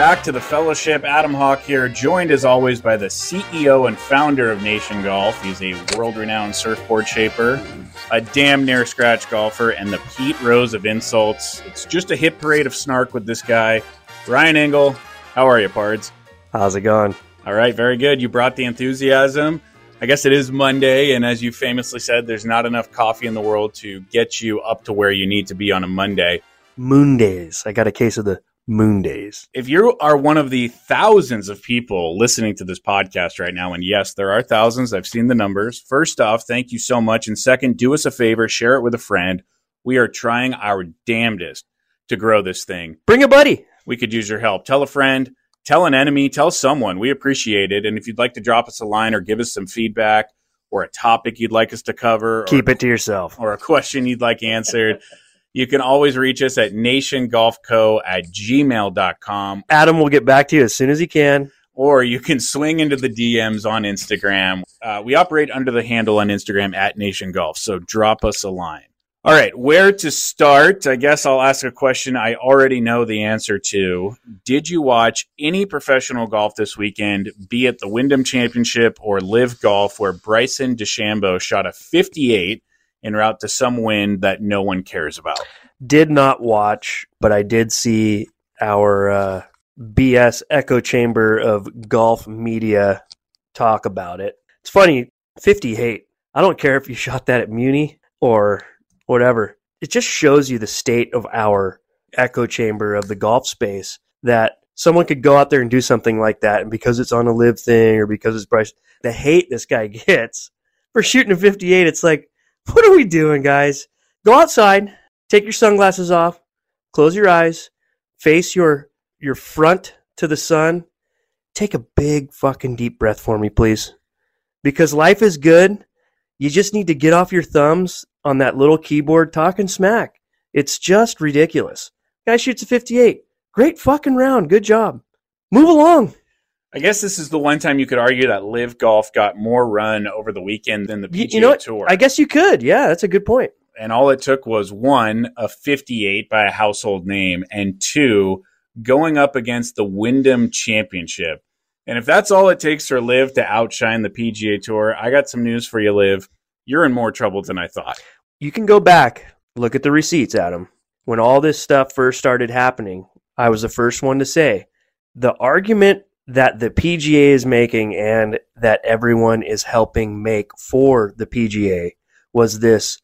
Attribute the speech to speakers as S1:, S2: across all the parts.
S1: back to the fellowship. Adam Hawk here, joined as always by the CEO and founder of Nation Golf. He's a world renowned surfboard shaper, a damn near scratch golfer, and the Pete Rose of insults. It's just a hit parade of snark with this guy. Ryan Engle, how are you, Pards?
S2: How's it going?
S1: All right, very good. You brought the enthusiasm. I guess it is Monday, and as you famously said, there's not enough coffee in the world to get you up to where you need to be on a Monday.
S2: Moon days. I got a case of the moon days.
S1: If you are one of the thousands of people listening to this podcast right now, and yes, there are thousands, I've seen the numbers. First off, thank you so much. And second, do us a favor, share it with a friend. We are trying our damnedest to grow this thing.
S2: Bring a buddy.
S1: We could use your help. Tell a friend, tell an enemy, tell someone. We appreciate it. And if you'd like to drop us a line or give us some feedback or a topic you'd like us to cover,
S2: Keep
S1: or,
S2: it to yourself.
S1: or a question you'd like answered, you can always reach us at nationgolfco at gmail.com
S2: Adam will get back to you as soon as he can.
S1: or you can swing into the DMs on Instagram. Uh, we operate under the handle on Instagram at Nation Golf, so drop us a line. All right, where to start? I guess I'll ask a question I already know the answer to. Did you watch any professional golf this weekend, be it the Wyndham Championship or Live Golf, where Bryson DeChambeau shot a 58 en route to some win that no one cares about?
S2: Did not watch, but I did see our uh, BS echo chamber of golf media talk about it. It's funny, 50 hate. I don't care if you shot that at Muni or whatever. It just shows you the state of our echo chamber of the golf space that someone could go out there and do something like that. And because it's on a live thing or because it's Bryce, the hate this guy gets for shooting a 58, it's like, what are we doing, guys? Go outside, take your sunglasses off, close your eyes, face your your front to the sun. Take a big fucking deep breath for me, please. Because life is good. You just need to get off your thumbs on that little keyboard talking smack. It's just ridiculous. Guy shoots a 58. Great fucking round. Good job. Move along.
S1: I guess this is the one time you could argue that Live Golf got more run over the weekend than the PGA
S2: you know?
S1: Tour.
S2: I guess you could. Yeah, that's a good point.
S1: and all it took was one, a 58 by a household name, and two, going up against the Wyndham Championship. And if that's all it takes for Live to outshine the PGA Tour, I got some news for you, Live. You're in more trouble than I thought.
S2: You can go back, look at the receipts, Adam. When all this stuff first started happening, I was the first one to say the argument that the PGA is making and that everyone is helping make for the PGA was this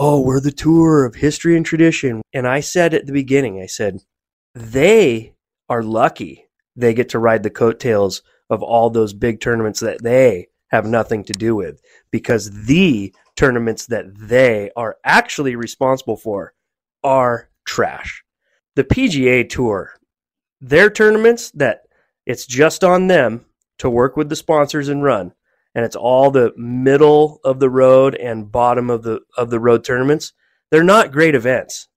S2: oh, we're the tour of history and tradition. And I said at the beginning, I said, they are lucky they get to ride the coattails of all those big tournaments that they have nothing to do with because the tournaments that they are actually responsible for are trash. The PGA Tour, their tournaments that it's just on them to work with the sponsors and run, and it's all the middle of the road and bottom of the of the road tournaments. They're not great events.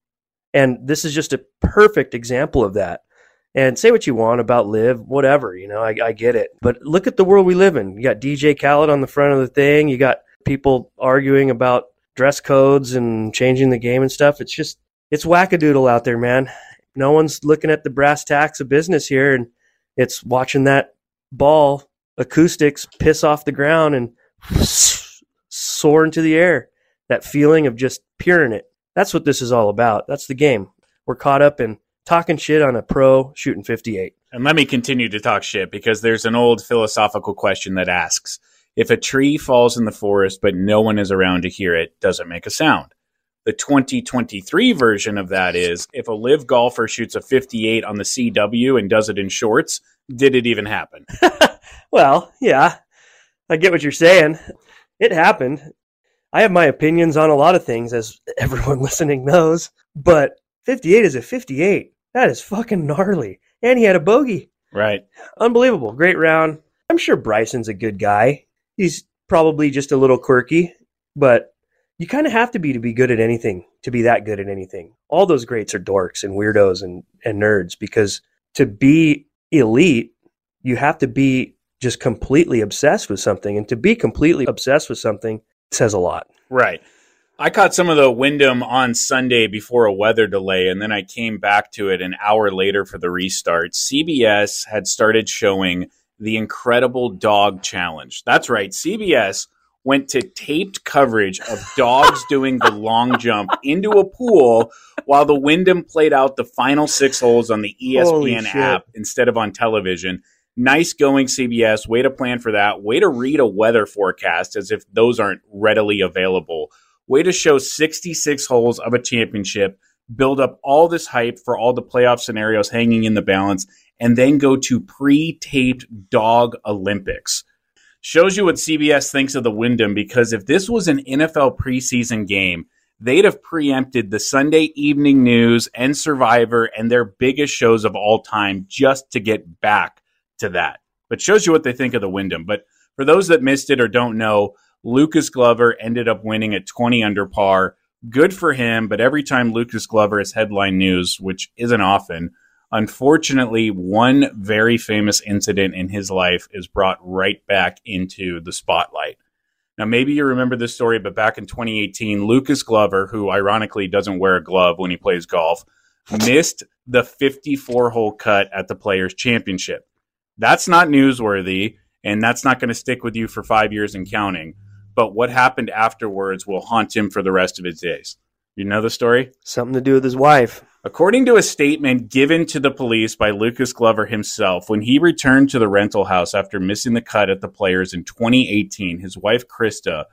S2: And this is just a perfect example of that. And say what you want about live, whatever, you know, I, I get it. But look at the world we live in. You got DJ Khaled on the front of the thing. You got people arguing about dress codes and changing the game and stuff. It's just, it's wackadoodle out there, man. No one's looking at the brass tacks of business here. And it's watching that ball acoustics piss off the ground and soar into the air. That feeling of just puring it. That's what this is all about. That's the game. We're caught up in talking shit on a pro shooting 58.
S1: And let me continue to talk shit because there's an old philosophical question that asks if a tree falls in the forest but no one is around to hear it, does it make a sound? The 2023 version of that is if a live golfer shoots a 58 on the CW and does it in shorts, did it even happen?
S2: Well, yeah, I get what you're saying. It happened. I have my opinions on a lot of things, as everyone listening knows, but 58 is a 58. That is fucking gnarly. And he had a bogey.
S1: Right.
S2: Unbelievable. Great round. I'm sure Bryson's a good guy. He's probably just a little quirky, but you kind of have to be to be good at anything, to be that good at anything. All those greats are dorks and weirdos and, and nerds because to be elite, you have to be just completely obsessed with something. And to be completely obsessed with something says a lot.
S1: Right. I caught some of the Wyndham on Sunday before a weather delay, and then I came back to it an hour later for the restart. CBS had started showing the Incredible Dog Challenge. That's right, CBS went to taped coverage of dogs doing the long jump into a pool while the Wyndham played out the final six holes on the ESPN app instead of on television. Nice going, CBS. Way to plan for that. Way to read a weather forecast as if those aren't readily available Way to show 66 holes of a championship, build up all this hype for all the playoff scenarios hanging in the balance, and then go to pre taped dog Olympics. Shows you what CBS thinks of the Wyndham because if this was an NFL preseason game, they'd have preempted the Sunday evening news and Survivor and their biggest shows of all time just to get back to that. But shows you what they think of the Wyndham. But for those that missed it or don't know, Lucas Glover ended up winning at 20 under par. Good for him, but every time Lucas Glover is headline news, which isn't often, unfortunately, one very famous incident in his life is brought right back into the spotlight. Now, maybe you remember this story, but back in 2018, Lucas Glover, who ironically doesn't wear a glove when he plays golf, missed the 54 hole cut at the Players' Championship. That's not newsworthy, and that's not going to stick with you for five years and counting but what happened afterwards will haunt him for the rest of his days. You know the story?
S2: Something to do with his wife.
S1: According to a statement given to the police by Lucas Glover himself, when he returned to the rental house after missing the cut at the players in 2018, his wife Krista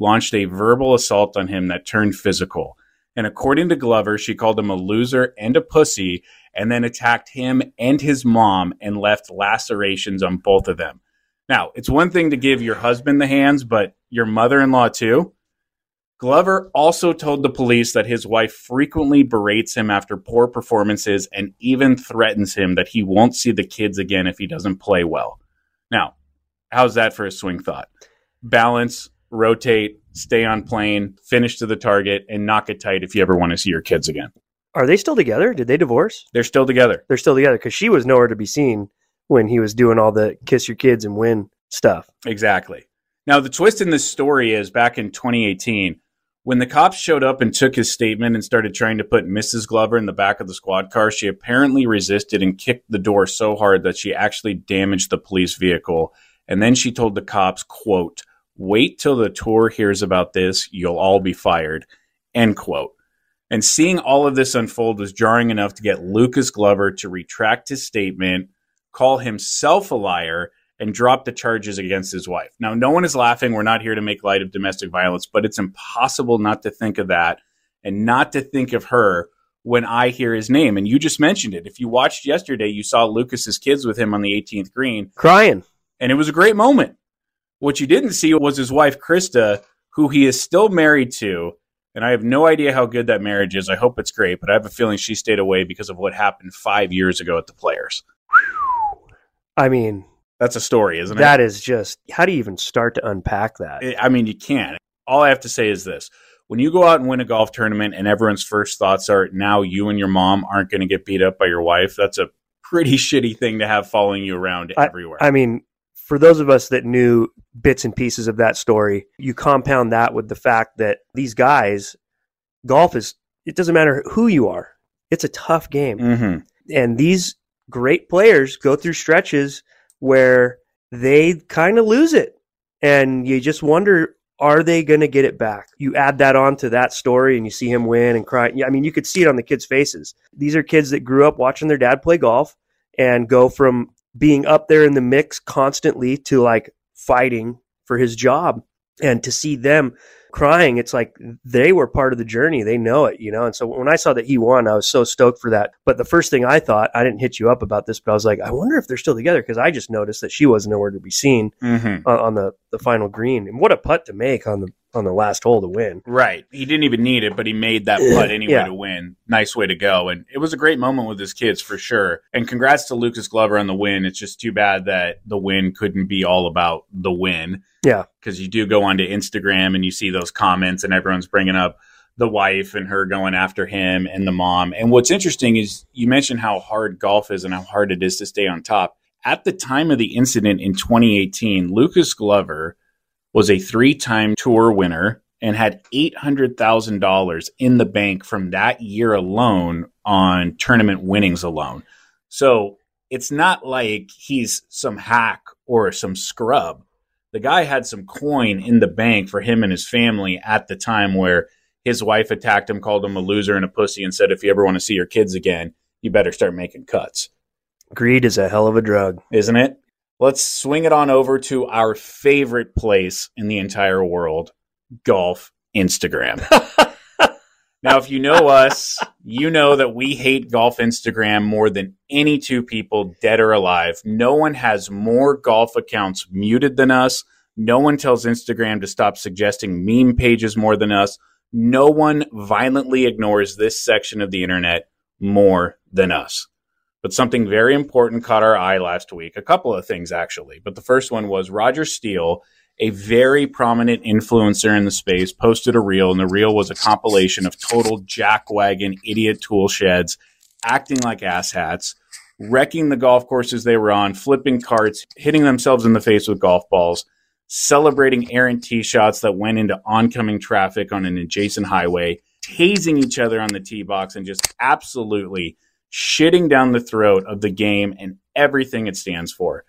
S1: launched a verbal assault on him that turned physical. And according to Glover, she called him a loser and a pussy and then attacked him and his mom and left lacerations on both of them. Now, it's one thing to give your husband the hands, but your mother in law too. Glover also told the police that his wife frequently berates him after poor performances and even threatens him that he won't see the kids again if he doesn't play well. Now, how's that for a swing thought? Balance, rotate, stay on plane, finish to the target, and knock it tight if you ever want to see your kids again.
S2: Are they still together? Did they divorce?
S1: They're still together.
S2: They're still together because she was nowhere to be seen when he was doing all the kiss your kids and win stuff.
S1: Exactly. Now, the twist in this story is back in 2018, when the cops showed up and took his statement and started trying to put Mrs. Glover in the back of the squad car, she apparently resisted and kicked the door so hard that she actually damaged the police vehicle. And then she told the cops, quote, wait till the tour hears about this, you'll all be fired, end quote. And seeing all of this unfold was jarring enough to get Lucas Glover to retract his statement, call himself a liar, and drop the charges against his wife. Now, no one is laughing. We're not here to make light of domestic violence, but it's impossible not to think of that and not to think of her when I hear his name. And you just mentioned it. If you watched yesterday, you saw Lucas's kids with him on the 18th green
S2: crying,
S1: and it was a great moment. What you didn't see was his wife, Krista, who he is still married to. And I have no idea how good that marriage is. I hope it's great, but I have a feeling she stayed away because of what happened five years ago at the Players.
S2: I mean,
S1: that's a story, isn't
S2: it? That is just, how do you even start to unpack that?
S1: I mean, you can't. All I have to say is this when you go out and win a golf tournament and everyone's first thoughts are now you and your mom aren't going to get beat up by your wife, that's a pretty shitty thing to have following you around
S2: I,
S1: everywhere.
S2: I mean, for those of us that knew bits and pieces of that story, you compound that with the fact that these guys, golf is, it doesn't matter who you are, it's a tough game.
S1: Mm-hmm.
S2: And these great players go through stretches where they kind of lose it. And you just wonder, are they going to get it back? You add that on to that story and you see him win and cry. I mean, you could see it on the kids' faces. These are kids that grew up watching their dad play golf and go from being up there in the mix constantly to like fighting for his job. And to see them crying, it's like they were part of the journey. They know it, you know. And so when I saw that he won, I was so stoked for that. But the first thing I thought, I didn't hit you up about this, but I was like, I wonder if they're still together because I just noticed that she wasn't nowhere to be seen
S1: mm-hmm.
S2: on, on the the final green. And what a putt to make on the on the last hole to win.
S1: Right. He didn't even need it, but he made that putt anyway yeah. to win. Nice way to go. And it was a great moment with his kids for sure. And congrats to Lucas Glover on the win. It's just too bad that the win couldn't be all about the win.
S2: Yeah.
S1: Because you do go onto Instagram and you see those comments and everyone's bringing up the wife and her going after him and the mom. And what's interesting is you mentioned how hard golf is and how hard it is to stay on top. At the time of the incident in 2018, Lucas Glover was a three time tour winner and had $800,000 in the bank from that year alone on tournament winnings alone. So it's not like he's some hack or some scrub. The guy had some coin in the bank for him and his family at the time where his wife attacked him, called him a loser and a pussy, and said, if you ever want to see your kids again, you better start making cuts.
S2: Greed is a hell of a drug.
S1: Isn't it? Let's swing it on over to our favorite place in the entire world golf Instagram. now, if you know us, you know that we hate golf Instagram more than any two people, dead or alive. No one has more golf accounts muted than us. No one tells Instagram to stop suggesting meme pages more than us. No one violently ignores this section of the internet more than us. But something very important caught our eye last week. A couple of things, actually. But the first one was Roger Steele, a very prominent influencer in the space, posted a reel, and the reel was a compilation of total jackwagon idiot tool sheds acting like asshats, wrecking the golf courses they were on, flipping carts, hitting themselves in the face with golf balls, celebrating errant tee shots that went into oncoming traffic on an adjacent highway, tasing each other on the tee box, and just absolutely shitting down the throat of the game and everything it stands for.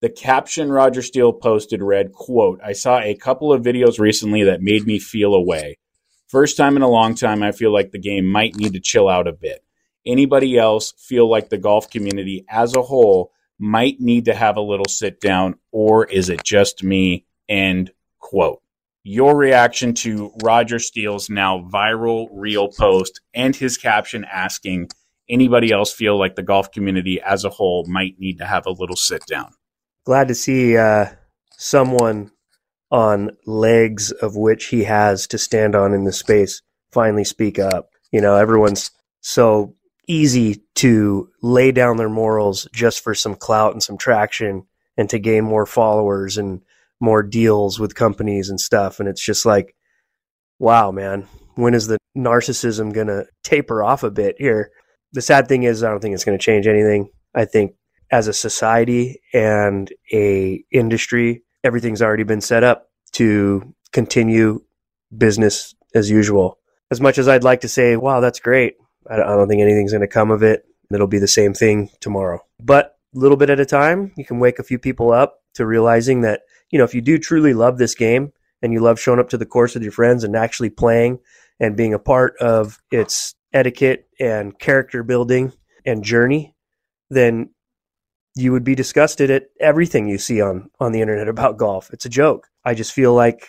S1: The caption Roger Steele posted read, quote, I saw a couple of videos recently that made me feel away. First time in a long time, I feel like the game might need to chill out a bit. Anybody else feel like the golf community as a whole might need to have a little sit down, or is it just me? End quote. Your reaction to Roger Steele's now viral reel post and his caption asking, anybody else feel like the golf community as a whole might need to have a little sit down?
S2: Glad to see uh, someone on legs of which he has to stand on in this space finally speak up. You know, everyone's so easy to lay down their morals just for some clout and some traction and to gain more followers and more deals with companies and stuff. And it's just like, wow, man, when is the narcissism going to taper off a bit here? The sad thing is, I don't think it's going to change anything. I think as a society and a industry, everything's already been set up to continue business as usual. As much as I'd like to say, wow, that's great, I don't think anything's going to come of it. It'll be the same thing tomorrow. But a little bit at a time, you can wake a few people up to realizing that, you know, if you do truly love this game and you love showing up to the course with your friends and actually playing and being a part of its etiquette and character building and journey, then you would be disgusted at everything you see on on the internet about golf. It's a joke. I just feel like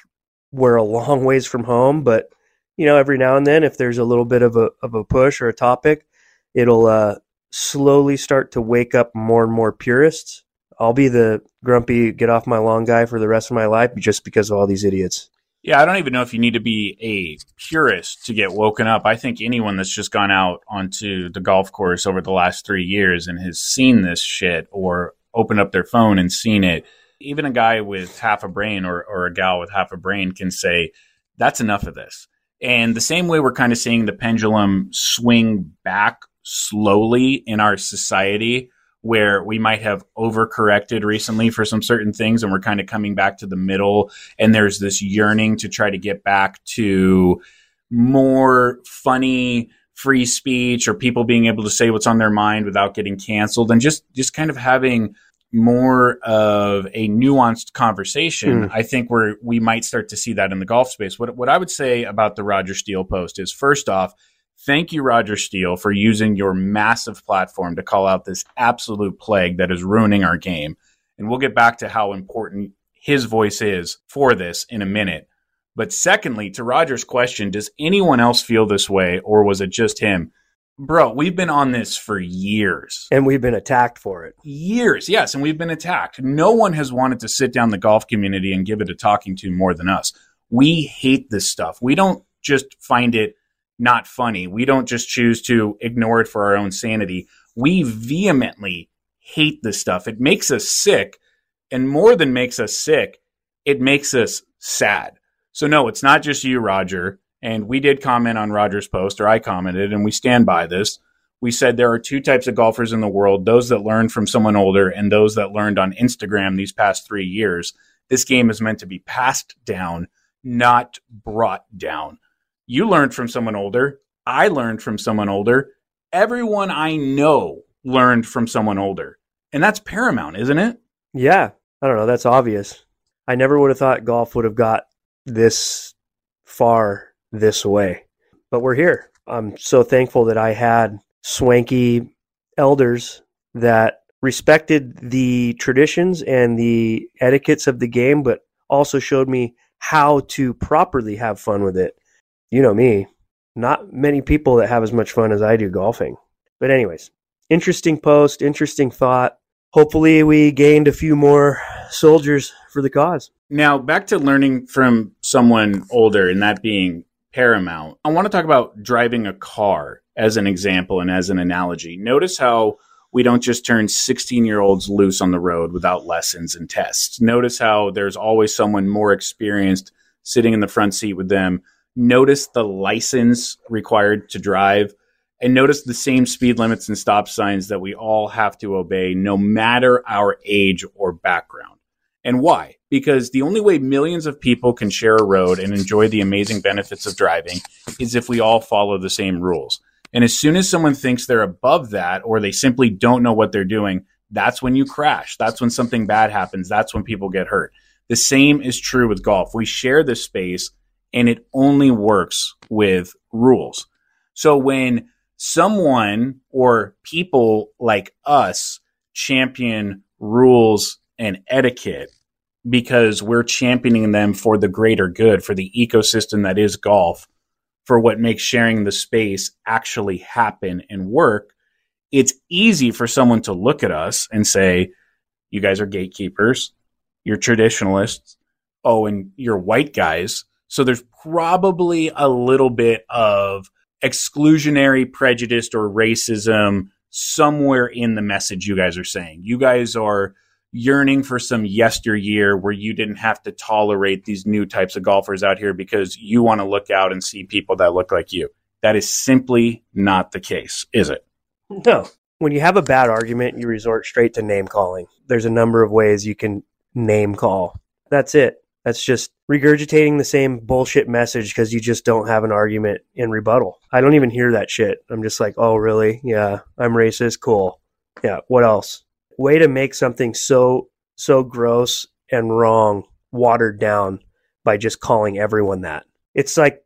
S2: we're a long ways from home, but you know, every now and then, if there's a little bit of a of a push or a topic, it'll uh, slowly start to wake up more and more purists. I'll be the grumpy get off my lawn guy for the rest of my life just because of all these idiots.
S1: Yeah, I don't even know if you need to be a purist to get woken up. I think anyone that's just gone out onto the golf course over the last three years and has seen this shit or opened up their phone and seen it, even a guy with half a brain or, or a gal with half a brain can say, that's enough of this. And the same way we're kind of seeing the pendulum swing back slowly in our society, where we might have overcorrected recently for some certain things and we're kind of coming back to the middle. And there's this yearning to try to get back to more funny, free speech or people being able to say what's on their mind without getting canceled and just just kind of having more of a nuanced conversation, mm. I think where we might start to see that in the golf space. What what I would say about the Roger Steele post is first off, thank you, Roger Steele, for using your massive platform to call out this absolute plague that is ruining our game. And we'll get back to how important his voice is for this in a minute. But secondly, to Roger's question, does anyone else feel this way or was it just him? Bro, we've been on this for years.
S2: And we've been attacked for it.
S1: Years, yes, and we've been attacked. No one has wanted to sit down the golf community and give it a talking to more than us. We hate this stuff. We don't just find it not funny. We don't just choose to ignore it for our own sanity. We vehemently hate this stuff. It makes us sick. And more than makes us sick, it makes us sad. So, no, it's not just you, Roger. And we did comment on Roger's post, or I commented, and we stand by this. We said there are two types of golfers in the world those that learned from someone older and those that learned on Instagram these past three years. This game is meant to be passed down, not brought down. You learned from someone older. I learned from someone older. Everyone I know learned from someone older. And that's paramount, isn't it?
S2: Yeah. I don't know. That's obvious. I never would have thought golf would have got this far this way, but we're here. I'm so thankful that I had swanky elders that respected the traditions and the etiquettes of the game, but also showed me how to properly have fun with it. You know me, not many people that have as much fun as I do golfing. But, anyways, interesting post, interesting thought. Hopefully, we gained a few more soldiers for the cause.
S1: Now, back to learning from someone older and that being paramount. I want to talk about driving a car as an example and as an analogy. Notice how we don't just turn 16 year olds loose on the road without lessons and tests. Notice how there's always someone more experienced sitting in the front seat with them. Notice the license required to drive and notice the same speed limits and stop signs that we all have to obey no matter our age or background. And why? Because the only way millions of people can share a road and enjoy the amazing benefits of driving is if we all follow the same rules. And as soon as someone thinks they're above that or they simply don't know what they're doing, that's when you crash. That's when something bad happens. That's when people get hurt. The same is true with golf. We share this space and it only works with rules. So when someone or people like us champion rules and etiquette because we're championing them for the greater good, for the ecosystem that is golf, for what makes sharing the space actually happen and work, it's easy for someone to look at us and say, you guys are gatekeepers, you're traditionalists, oh, and you're white guys. So there's probably a little bit of exclusionary prejudice or racism somewhere in the message you guys are saying. You guys are yearning for some yesteryear where you didn't have to tolerate these new types of golfers out here because you want to look out and see people that look like you. That is simply not the case, is it?
S2: No. When you have a bad argument, you resort straight to name calling. There's a number of ways you can name call. That's it. That's just regurgitating the same bullshit message because you just don't have an argument in rebuttal. I don't even hear that shit. I'm just like, oh, really? Yeah, I'm racist. Cool. Yeah, what else? Way to make something so, so gross and wrong watered down by just calling everyone that. It's like,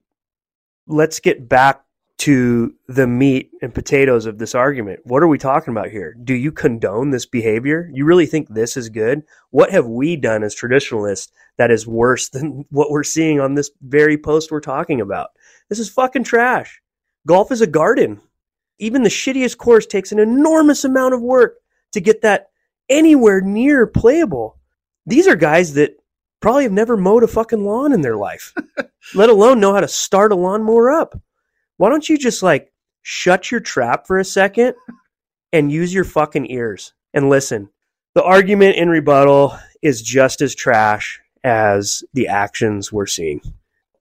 S2: let's get back to the meat and potatoes of this argument. What are we talking about here? Do you condone this behavior? You really think this is good? What have we done as traditionalists that is worse than what we're seeing on this very post we're talking about? This is fucking trash. Golf is a garden. Even the shittiest course takes an enormous amount of work to get that anywhere near playable. These are guys that probably have never mowed a fucking lawn in their life, let alone know how to start a lawnmower up why don't you just like shut your trap for a second and use your fucking ears and listen? The argument in rebuttal is just as trash as the actions we're seeing.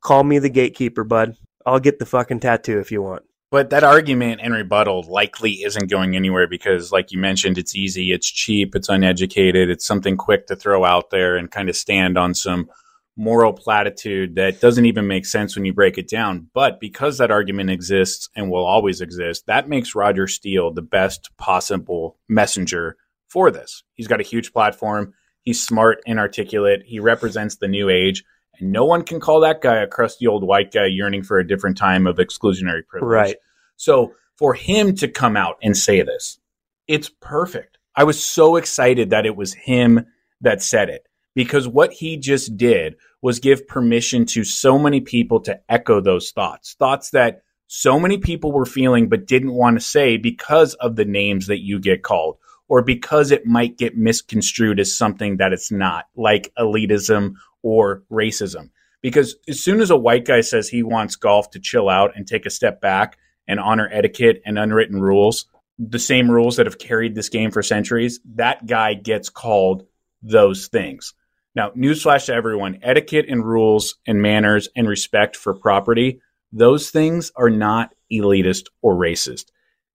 S2: Call me the gatekeeper, bud. I'll get the fucking tattoo if you want.
S1: But that argument and rebuttal likely isn't going anywhere because, like you mentioned, it's easy, it's cheap, it's uneducated, it's something quick to throw out there and kind of stand on some moral platitude that doesn't even make sense when you break it down. But because that argument exists and will always exist, that makes Roger Steele the best possible messenger for this. He's got a huge platform. He's smart and articulate. He represents the new age. And no one can call that guy a crusty old white guy yearning for a different time of exclusionary privilege.
S2: Right.
S1: So for him to come out and say this, it's perfect. I was so excited that it was him that said it because what he just did was give permission to so many people to echo those thoughts, thoughts that so many people were feeling but didn't want to say because of the names that you get called or because it might get misconstrued as something that it's not, like elitism or racism. Because as soon as a white guy says he wants golf to chill out and take a step back and honor etiquette and unwritten rules, the same rules that have carried this game for centuries, that guy gets called those things. Now, newsflash to everyone etiquette and rules and manners and respect for property, those things are not elitist or racist.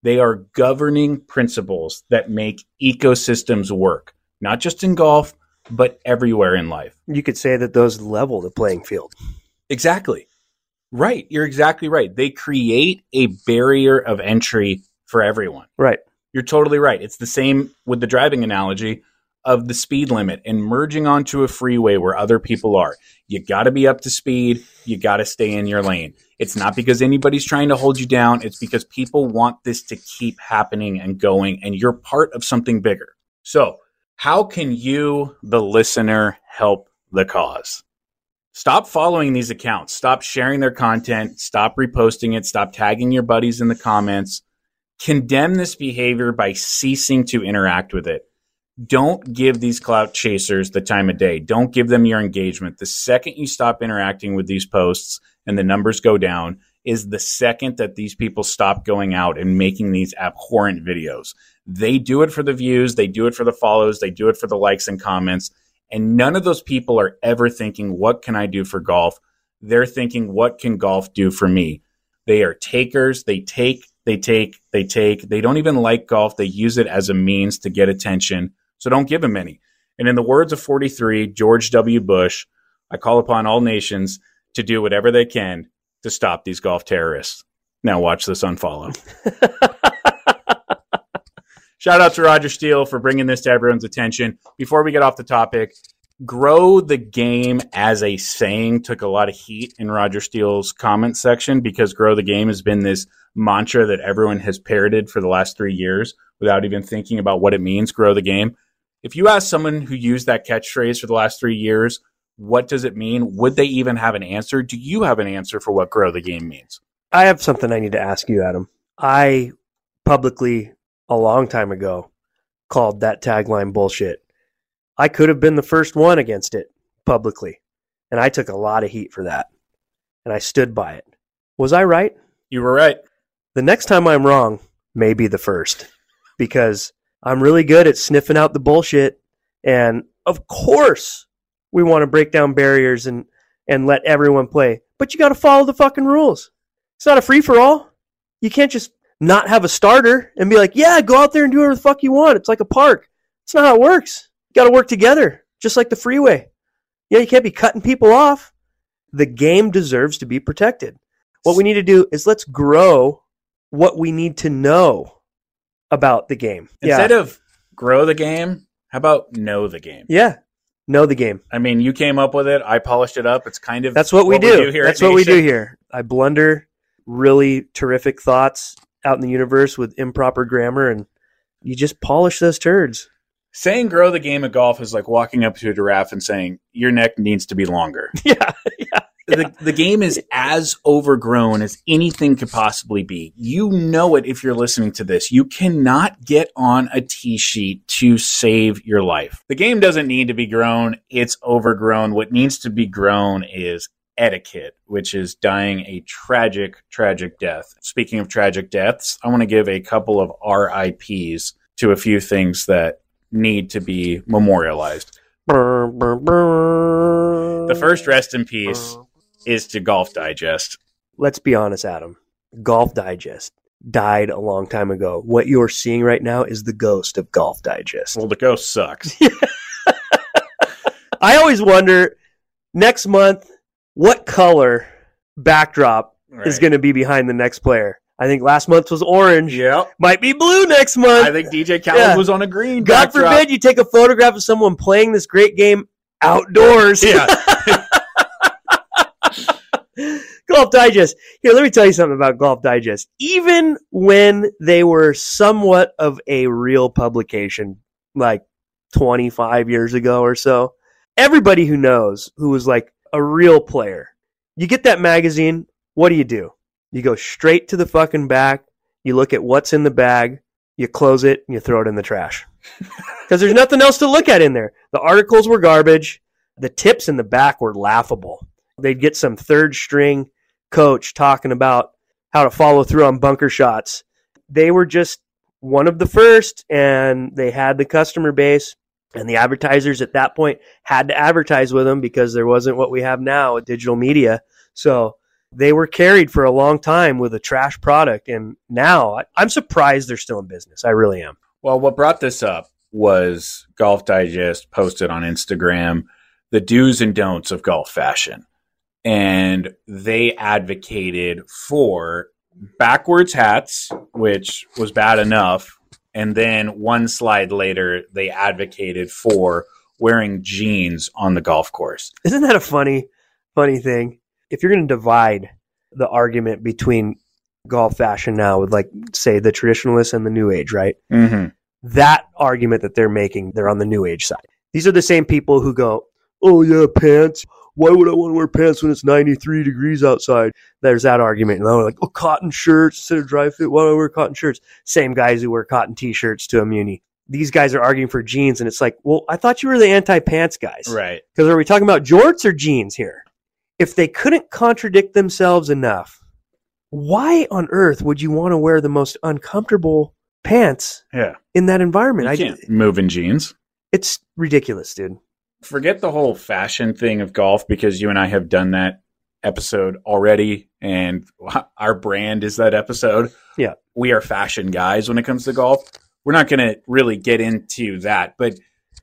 S1: They are governing principles that make ecosystems work, not just in golf, but everywhere in life.
S2: You could say that those level the playing field.
S1: Exactly. Right. You're exactly right. They create a barrier of entry for everyone.
S2: Right.
S1: You're totally right. It's the same with the driving analogy of the speed limit and merging onto a freeway where other people are. You got to be up to speed. You got to stay in your lane. It's not because anybody's trying to hold you down. It's because people want this to keep happening and going, and you're part of something bigger. So, how can you, the listener, help the cause? Stop following these accounts. Stop sharing their content. Stop reposting it. Stop tagging your buddies in the comments. Condemn this behavior by ceasing to interact with it don't give these clout chasers the time of day. Don't give them your engagement. The second you stop interacting with these posts and the numbers go down is the second that these people stop going out and making these abhorrent videos. They do it for the views, they do it for the follows, they do it for the likes and comments. And none of those people are ever thinking, what can I do for golf? They're thinking, what can golf do for me? They are takers. They take, they take, they take. They don't even like golf. They use it as a means to get attention so don't give him any. And in the words of 43, George W. Bush, I call upon all nations to do whatever they can to stop these golf terrorists. Now watch this unfollow. Shout out to Roger Steele for bringing this to everyone's attention. Before we get off the topic, grow the game as a saying took a lot of heat in Roger Steele's comment section because grow the game has been this mantra that everyone has parroted for the last three years without even thinking about what it means, grow the game. If you ask someone who used that catchphrase for the last three years, what does it mean? Would they even have an answer? Do you have an answer for what grow the game means?
S2: I have something I need to ask you, Adam. I publicly, a long time ago, called that tagline bullshit. I could have been the first one against it publicly, and I took a lot of heat for that, and I stood by it. Was I right?
S1: You were right.
S2: The next time I'm wrong may be the first, because I'm really good at sniffing out the bullshit. And of course, we want to break down barriers and, and let everyone play. But you got to follow the fucking rules. It's not a free for all. You can't just not have a starter and be like, yeah, go out there and do whatever the fuck you want. It's like a park. It's not how it works. You got to work together, just like the freeway. Yeah, you can't be cutting people off. The game deserves to be protected. What we need to do is let's grow what we need to know about the game.
S1: Instead
S2: yeah.
S1: of grow the game, how about know the game?
S2: Yeah. Know the game.
S1: I mean, you came up with it. I polished it up. It's kind of
S2: that's what, we, do. we do. here. That's what we do here. I blunder really terrific thoughts out in the universe with improper grammar, and you just polish those turds.
S1: Saying grow the game of golf is like walking up to a giraffe and saying your neck needs to be longer.
S2: Yeah, yeah
S1: the, the game is as overgrown as anything could possibly be. You know it if you're listening to this. You cannot get on a T sheet to save your life. The game doesn't need to be grown, it's overgrown. What needs to be grown is etiquette, which is dying a tragic, tragic death. Speaking of tragic deaths, I want to give a couple of RIPs to a few things that need to be memorialized. The first rest in peace is to Golf Digest.
S2: Let's be honest, Adam. Golf Digest died a long time ago. What you're seeing right now is the ghost of Golf Digest.
S1: Well, the ghost sucks.
S2: I always wonder next month what color backdrop right. is going to be behind the next player. I think last month was orange.
S1: Yeah.
S2: Might be blue next month.
S1: I think DJ Khaled yeah. was on a green.
S2: God backdrop. forbid you take a photograph of someone playing this great game outdoors.
S1: Yeah.
S2: Golf Digest. Here, let me tell you something about Golf Digest. Even when they were somewhat of a real publication, like 25 years ago or so, everybody who knows who was like a real player, you get that magazine, what do you do? You go straight to the fucking back, you look at what's in the bag, you close it, and you throw it in the trash. Because there's nothing else to look at in there. The articles were garbage. The tips in the back were laughable. They'd get some third string coach talking about how to follow through on bunker shots. They were just one of the first, and they had the customer base. And the advertisers at that point had to advertise with them because there wasn't what we have now with digital media. So they were carried for a long time with a trash product. And now I'm surprised they're still in business. I really am.
S1: Well, what brought this up was Golf Digest posted on Instagram the do's and don'ts of golf fashion and they advocated for backwards hats, which was bad enough. And then one slide later, they advocated for wearing jeans on the golf course.
S2: Isn't that a funny, funny thing? If you're going to divide the argument between golf fashion now with, like, say, the traditionalists and the new age, right?
S1: Mm-hmm.
S2: That argument that they're making, they're on the new age side. These are the same people who go, oh, yeah, pants. Why would I want to wear pants when it's 93 degrees outside? There's that argument. And they're like, oh, cotton shirts instead of dry fit. Why do I wear cotton shirts? Same guys who wear cotton t shirts to a muni. These guys are arguing for jeans, and it's like, well, I thought you were the anti pants guys.
S1: Right.
S2: Because are we talking about jorts or jeans here? If they couldn't contradict themselves enough, why on earth would you want to wear the most uncomfortable pants
S1: Yeah.
S2: in that environment?
S1: You
S2: I,
S1: can't move in jeans.
S2: it's ridiculous, dude.
S1: Forget the whole fashion thing of golf because you and I have done that episode already, and our brand is that episode.
S2: Yeah.
S1: We are fashion guys when it comes to golf. We're not going to really get into that, but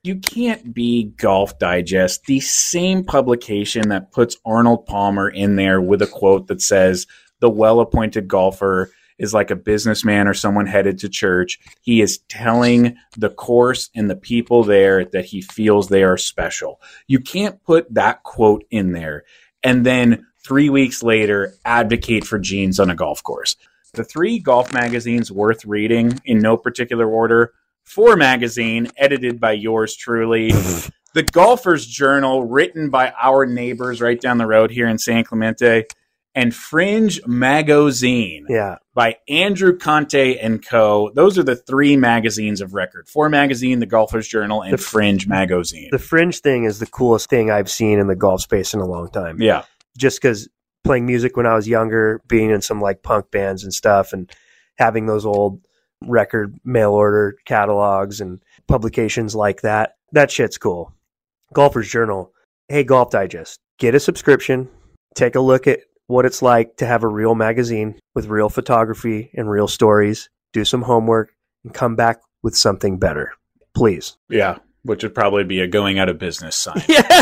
S1: you can't be Golf Digest, the same publication that puts Arnold Palmer in there with a quote that says, The well appointed golfer is like a businessman or someone headed to church. He is telling the course and the people there that he feels they are special. You can't put that quote in there and then three weeks later advocate for jeans on a golf course. The three golf magazines worth reading in no particular order Fore magazine, edited by yours truly. the Golfer's Journal, written by our neighbors right down the road here in San Clemente. And Fringe Magazine
S2: Yeah.
S1: by Andrew Conte and Co. Those are the three magazines of record. Fore magazine, the Golfer's Journal, and
S2: The-
S1: Fringe Magazine.
S2: The fringe thing is the coolest thing I've seen in the golf space in a long time.
S1: yeah.
S2: Just because playing music when I was younger, being in some like punk bands and stuff, and having those old record mail order catalogs and publications like that, that shit's cool. Golfer's Journal. Hey, Golf Digest, get a subscription, take a look at what it's like to have a real magazine with real photography and real stories, do some homework, and come back with something better. Please.
S1: Yeah. Which would probably be a going out of business sign.
S2: Yeah.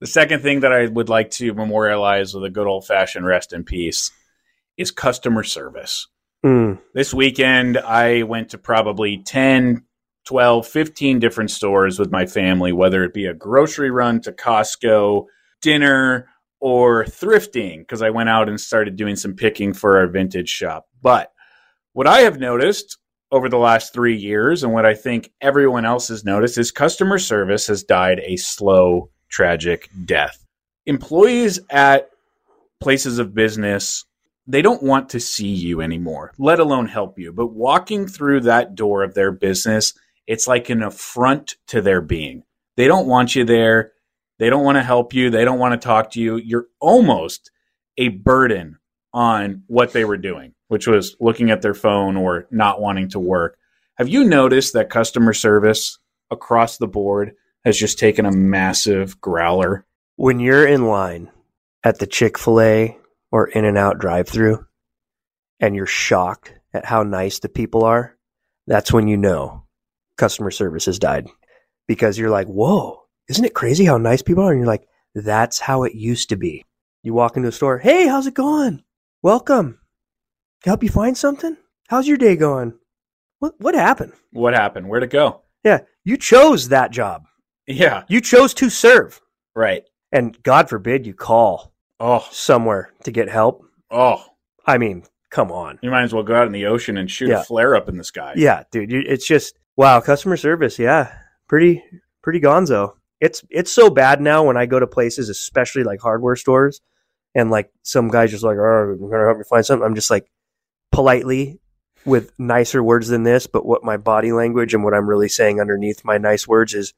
S1: The second thing that I would like to memorialize with a good old fashioned rest in peace is customer service.
S2: Mm,
S1: This weekend, I went to probably 10, 12, 15 different stores with my family, whether it be a grocery run to Costco, dinner, or thrifting, because I went out and started doing some picking for our vintage shop. But what I have noticed over the last three years, and what I think everyone else has noticed, is customer service has died a slow, tragic death. Employees at places of business they don't want to see you anymore, let alone help you. But walking through that door of their business, it's like an affront to their being. They don't want you there. They don't want to help you. They don't want to talk to you. You're almost a burden on what they were doing, which was looking at their phone or not wanting to work. Have you noticed that customer service across the board has just taken a massive growler?
S2: when you're in line at the Chick fil A or In N Out drive through and you're shocked at how nice the people are, that's when you know customer service has died. Because you're like, whoa, isn't it crazy how nice people are? And you're like, that's how it used to be. You walk into a store, hey, how's it going? Welcome. Can I help you find something? How's your day going? What what happened?
S1: What happened? Where'd it go?
S2: Yeah, you chose that job.
S1: Yeah,
S2: You chose to serve.
S1: right.
S2: And God forbid you call
S1: Oh,
S2: somewhere to get help.
S1: oh.
S2: I mean, come on.
S1: You might as well go out in the ocean and shoot
S2: Yeah.
S1: a flare up in the sky.
S2: Yeah, dude, it's just wow, customer service, yeah. Pretty pretty gonzo. It's it's so bad now when I go to places, especially like hardware stores, and like some guys just like, "Oh, I'm gonna help you find something." I'm just like politely with nicer words than this, but what my body language and what I'm really saying underneath my nice words is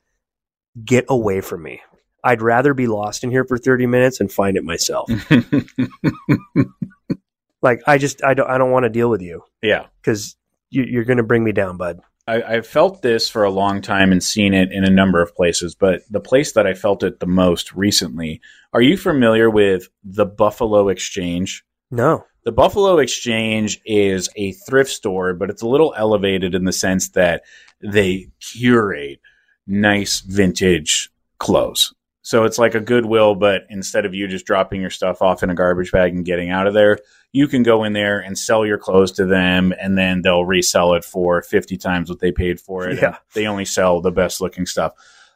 S2: get away from me. I'd rather be lost in here for 30 minutes and find it myself. like I just I don't I don't want to deal with you
S1: yeah.
S2: because you, you're going to bring me down, bud.
S1: I, I've felt this for a long time and seen it in a number of places, but the place that I felt it the most recently. Are you familiar with the Buffalo Exchange?
S2: No.
S1: The Buffalo Exchange is a thrift store, but it's a little elevated in the sense that they curate nice vintage clothes. So it's like a Goodwill, but instead of you just dropping your stuff off in a garbage bag and getting out of there, you can go in there and sell your clothes to them, and then they'll resell it for 50 times what they paid for it.
S2: Yeah.
S1: They only sell the best looking stuff.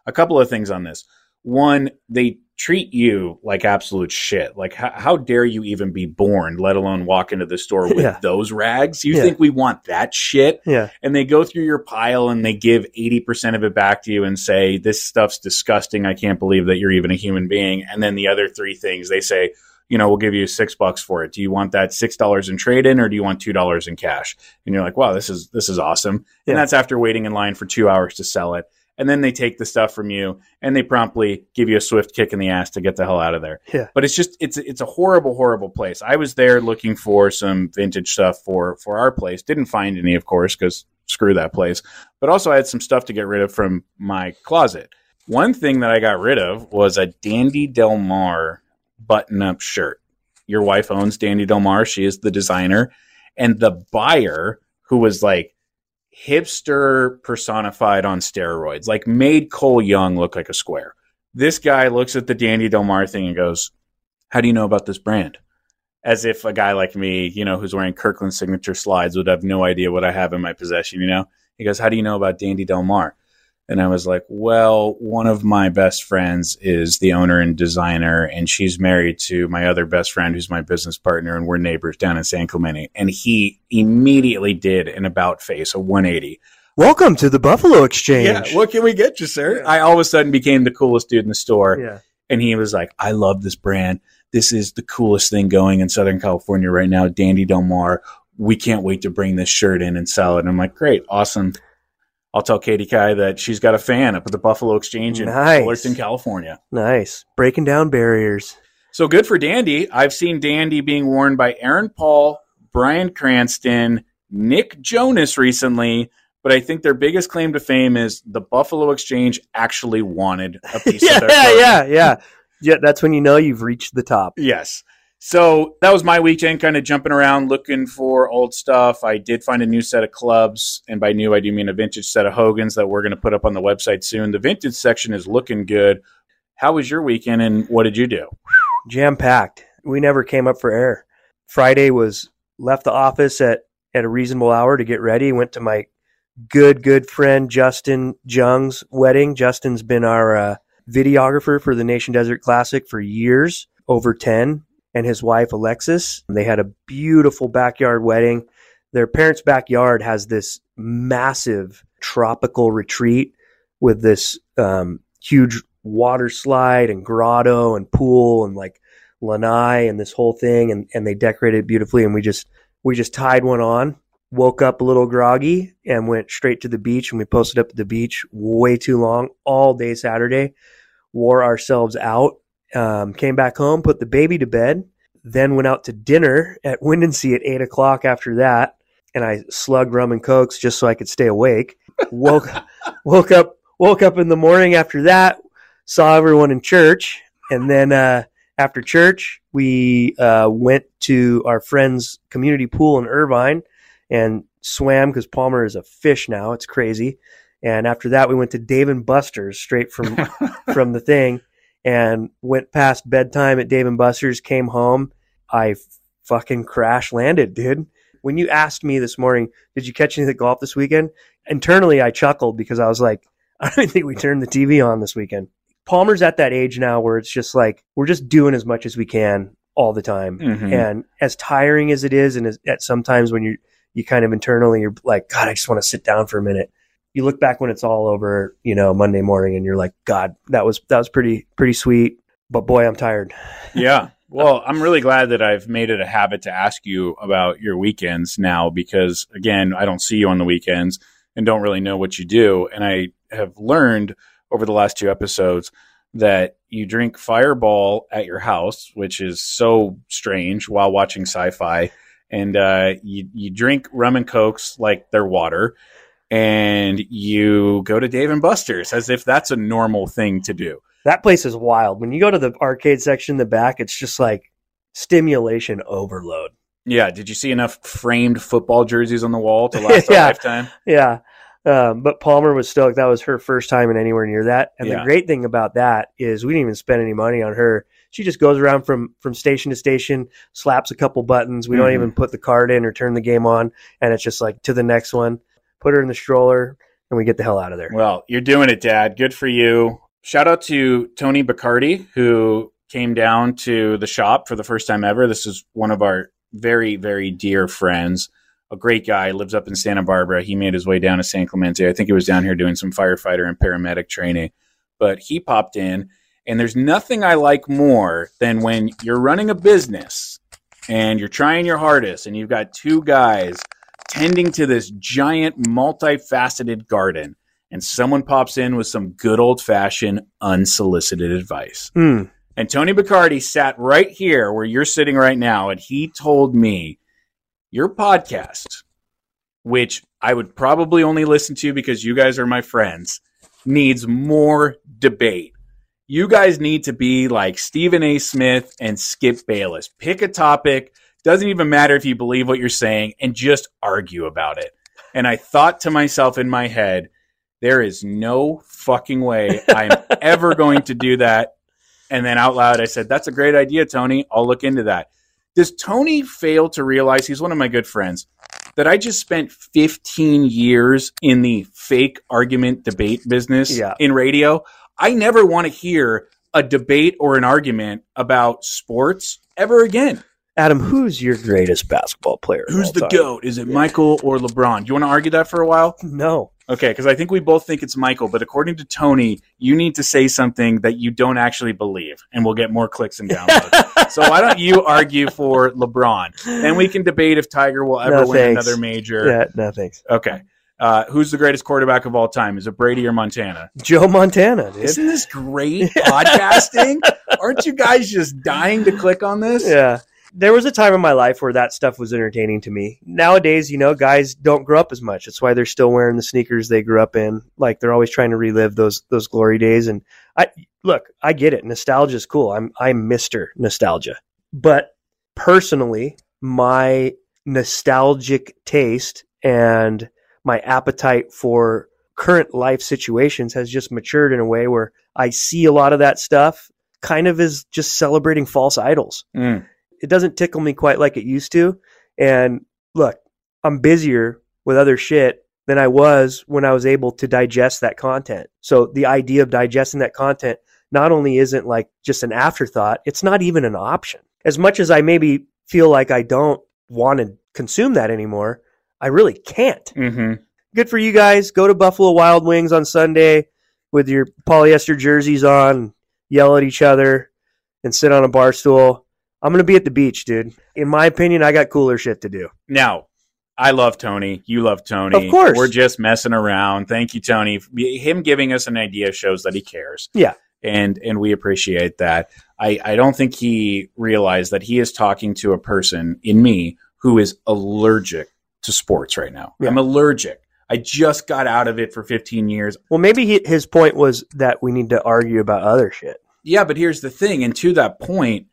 S1: A couple of things on this. One, they treat you like absolute shit. Like, how, how dare you even be born, let alone walk into the store with
S2: Yeah.
S1: those rags? You
S2: Yeah.
S1: think we want that shit?
S2: Yeah.
S1: and they go through your pile and they give 80% of it back to you and say this stuff's disgusting i can't believe that you're even a human being and then the other three things they say you know we'll give you six bucks for it do you want that six dollars in trade in or do you want two dollars in cash and you're like wow this is this is awesome
S2: Yeah.
S1: and that's after waiting in line for two hours to sell it and then they take the stuff from you and they promptly give you a swift kick in the ass to get the hell out of there.
S2: Yeah.
S1: but it's just it's it's a horrible horrible place. I was there looking for some vintage stuff for for our place. Didn't find any of course because screw that place. But also i had some stuff to get rid of from my closet. One thing that i got rid of was a dandy del mar button up shirt. Your wife owns dandy del mar. She is the designer. And the buyer who was like hipster personified on steroids like made cole young look like a square this guy looks at the dandy del mar thing and goes how do you know about this brand as if a guy like me, you know, who's wearing Kirkland signature slides would have no idea what I have in my possession, you know? He goes, How do you know about Dandy Del Mar? And I was like, Well, one of my best friends is the owner and designer, and she's married to my other best friend who's my business partner, and we're neighbors down in San Clemente. And he immediately did an about face, a 180.
S2: Welcome to the Buffalo Exchange.
S1: Yeah, what can we get you, sir? I all of a sudden became the coolest dude in the store.
S2: Yeah.
S1: and he was like, "I love this brand. This is the coolest thing going in Southern California right now. Dandy Del Mar. We can't wait to bring this shirt in and sell it." And I'm like, "Great, awesome." I'll tell Katie Kai that she's got a fan up at the Buffalo Exchange in
S2: Nice.
S1: Fullerton, California.
S2: Nice. Breaking down barriers.
S1: So good for Dandy. I've seen Dandy being worn by Aaron Paul, Bryan Cranston, Nick Jonas recently. But I think their biggest claim to fame is the Buffalo Exchange actually wanted a piece
S2: yeah,
S1: of their clothing.
S2: yeah, yeah. Yeah, that's when you know you've reached the top.
S1: Yes. So that was my weekend, kind of jumping around looking for old stuff. I did find a new set of clubs, and by new, I do mean a vintage set of Hogan's that we're going to put up on the website soon. The vintage section is looking good. How was your weekend, and what did you do?
S2: Jam packed. We never came up for air. Friday was left the office at at a reasonable hour to get ready. Went to my good good friend Justin Jung's wedding. Justin's been our uh, videographer for the Nation Desert Classic for years, over ten, and his wife Alexis. They had a beautiful backyard wedding. Their parents' backyard has this massive tropical retreat with this um, huge water slide and grotto and pool and like lanai and this whole thing and, and they decorated it beautifully and we just we just tied one on woke up a little groggy and went straight to the beach and we posted up at the beach way too long all day saturday wore ourselves out um, came back home put the baby to bed then went out to dinner at Windansea at eight o'clock after that and i slugged rum and cokes just so i could stay awake. Woke woke up woke up in the morning after that saw everyone in church and then uh, after church we uh, went to our friend's community pool in irvine and swam because palmer is a fish now it's crazy. And after that we went to dave and buster's straight from from the thing and went past bedtime at dave and buster's came home. I fucking crash landed dude. When you asked me this morning did you catch any of the golf this weekend? Internally i chuckled because i was like i don't think we turned the tv on this weekend. Palmer's at that age now where it's just like we're just doing as much as we can all the time.
S1: Mhm.
S2: and as tiring as it is and as, at sometimes when you you kind of internally you're like god i just want to sit down for a minute you look back when it's all over you know monday morning and you're like god that was that was pretty pretty sweet but boy i'm tired
S1: yeah. Well, I'm really glad that I've made it a habit to ask you about your weekends now because, again, I don't see you on the weekends and don't really know what you do. And I have learned over the last two episodes that you drink Fireball at your house, which is so strange while watching sci fi. And uh, you, you drink rum and cokes like they're water. And you go to Dave and Buster's as if that's a normal thing to do.
S2: that place is wild when you go to the arcade section in the back it's just like stimulation overload
S1: Yeah. Did you see enough framed football jerseys on the wall to last
S2: Yeah.
S1: a lifetime?
S2: yeah Um, but Palmer was stoked. That was her first time in anywhere near that. And
S1: Yeah.
S2: the great thing about that is we didn't even spend any money on her. She just goes around from from station to station, slaps a couple buttons. We don't
S1: Mhm.
S2: even put the card in or turn the game on, and it's just like to the next one. Put her in the stroller, and we get the hell out of there.
S1: Well, you're doing it, Dad. Good for you. Shout out to Tony Bacardi, who came down to the shop for the first time ever. This is one of our very, very dear friends. A great guy, lives up in Santa Barbara. He made his way down to San Clemente. I think he was down here doing some firefighter and paramedic training. But he popped in, and there's nothing I like more than when you're running a business and you're trying your hardest, and you've got two guys tending to this giant, multifaceted garden and someone pops in with some good old fashioned unsolicited advice.
S2: Hmm.
S1: And Tony Bacardi sat right here where you're sitting right now, and he told me your podcast, which I would probably only listen to because you guys are my friends, needs more debate. You guys need to be like Stephen A. Smith and Skip Bayless. Pick a topic, doesn't even matter if you believe what you're saying, and just argue about it. And I thought to myself in my head, there is no fucking way I'm ever going to do that. And then out loud, I said, That's a great idea, Tony. I'll look into that. Does Tony fail to realize he's one of my good friends that I just spent 15 years in the fake argument debate business
S2: Yeah.
S1: in radio? I never want to hear a debate or an argument about sports ever again.
S2: Adam, who's your greatest basketball player?
S1: Who's the
S2: time?
S1: GOAT? Is it Michael or LeBron? Do you want to argue that for a while?
S2: No.
S1: Okay, because I think we both think it's Michael, but according to Tony, you need to say something that you don't actually believe, and we'll get more clicks and downloads. so why don't you argue for LeBron? And we can debate if Tiger will ever
S2: No,
S1: win another major.
S2: Yeah, no thanks.
S1: Okay. Uh, who's the greatest quarterback of all time? Is it Brady or Montana?
S2: Joe Montana, dude.
S1: Isn't this great podcasting? Aren't you guys just dying to click on this?
S2: Yeah. There was a time in my life where that stuff was entertaining to me. Nowadays, you know, guys don't grow up as much. That's why they're still wearing the sneakers they grew up in. Like they're always trying to relive those those glory days. And I look, I get it. Nostalgia is cool. I'm I'm Mister Nostalgia. But personally, my nostalgic taste and my appetite for current life situations has just matured in a way where I see a lot of that stuff kind of as just celebrating false idols
S1: Mm.
S2: It doesn't tickle me quite like it used to. And look, I'm busier with other shit than I was when I was able to digest that content. So the idea of digesting that content not only isn't like just an afterthought, it's not even an option. As much as I maybe feel like I don't want to consume that anymore, I really can't.
S1: hmm
S2: Good for you guys. Go to Buffalo Wild Wings on Sunday with your polyester jerseys on, yell at each other, and sit on a bar stool. I'm going to be at the beach, dude. In my opinion, I got cooler shit to do.
S1: Now, I love Tony. You love Tony.
S2: Of course.
S1: We're just messing around. Thank you, Tony. Him giving us an idea shows that he cares.
S2: Yeah.
S1: And and we appreciate that. I, I don't think he realized that he is talking to a person in me who is allergic to sports right now.
S2: Yeah.
S1: I'm allergic. I just got out of it for 15 years.
S2: Well, maybe he, his point was that we need to argue about other shit.
S1: Yeah, but here's the thing. And to that point,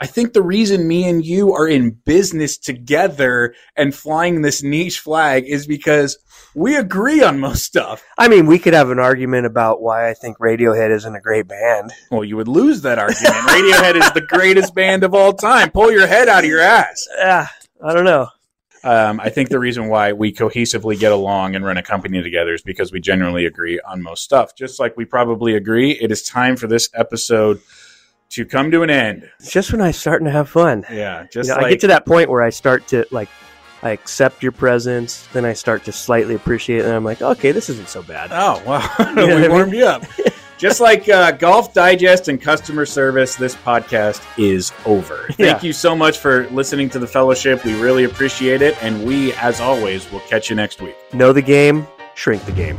S1: I think the reason me and you are in business together and flying this niche flag is because we agree on most stuff.
S2: I mean, we could have an argument about why I think Radiohead isn't a great band.
S1: Well, you would lose that argument. Radiohead is the greatest band of all time. Pull your head out of your ass.
S2: Ah, I don't know.
S1: Um, I think the reason why we cohesively get along and run a company together is because we generally agree on most stuff. Just like we probably agree, it is time for this episode to come to an end.
S2: It's just when I'm starting to have fun.
S1: Yeah,
S2: You
S1: just
S2: know,
S1: like
S2: I get to that point where I start to like, I accept your presence, then I start to slightly appreciate it, and I'm like, okay, this isn't so bad.
S1: Oh, wow.
S2: I
S1: we warmed you up. Just like uh, Golf Digest and customer service, this podcast is over. Thank you so much for listening to the fellowship. We really appreciate it. And we, as always, will catch you next week.
S2: Know the game, shrink the game.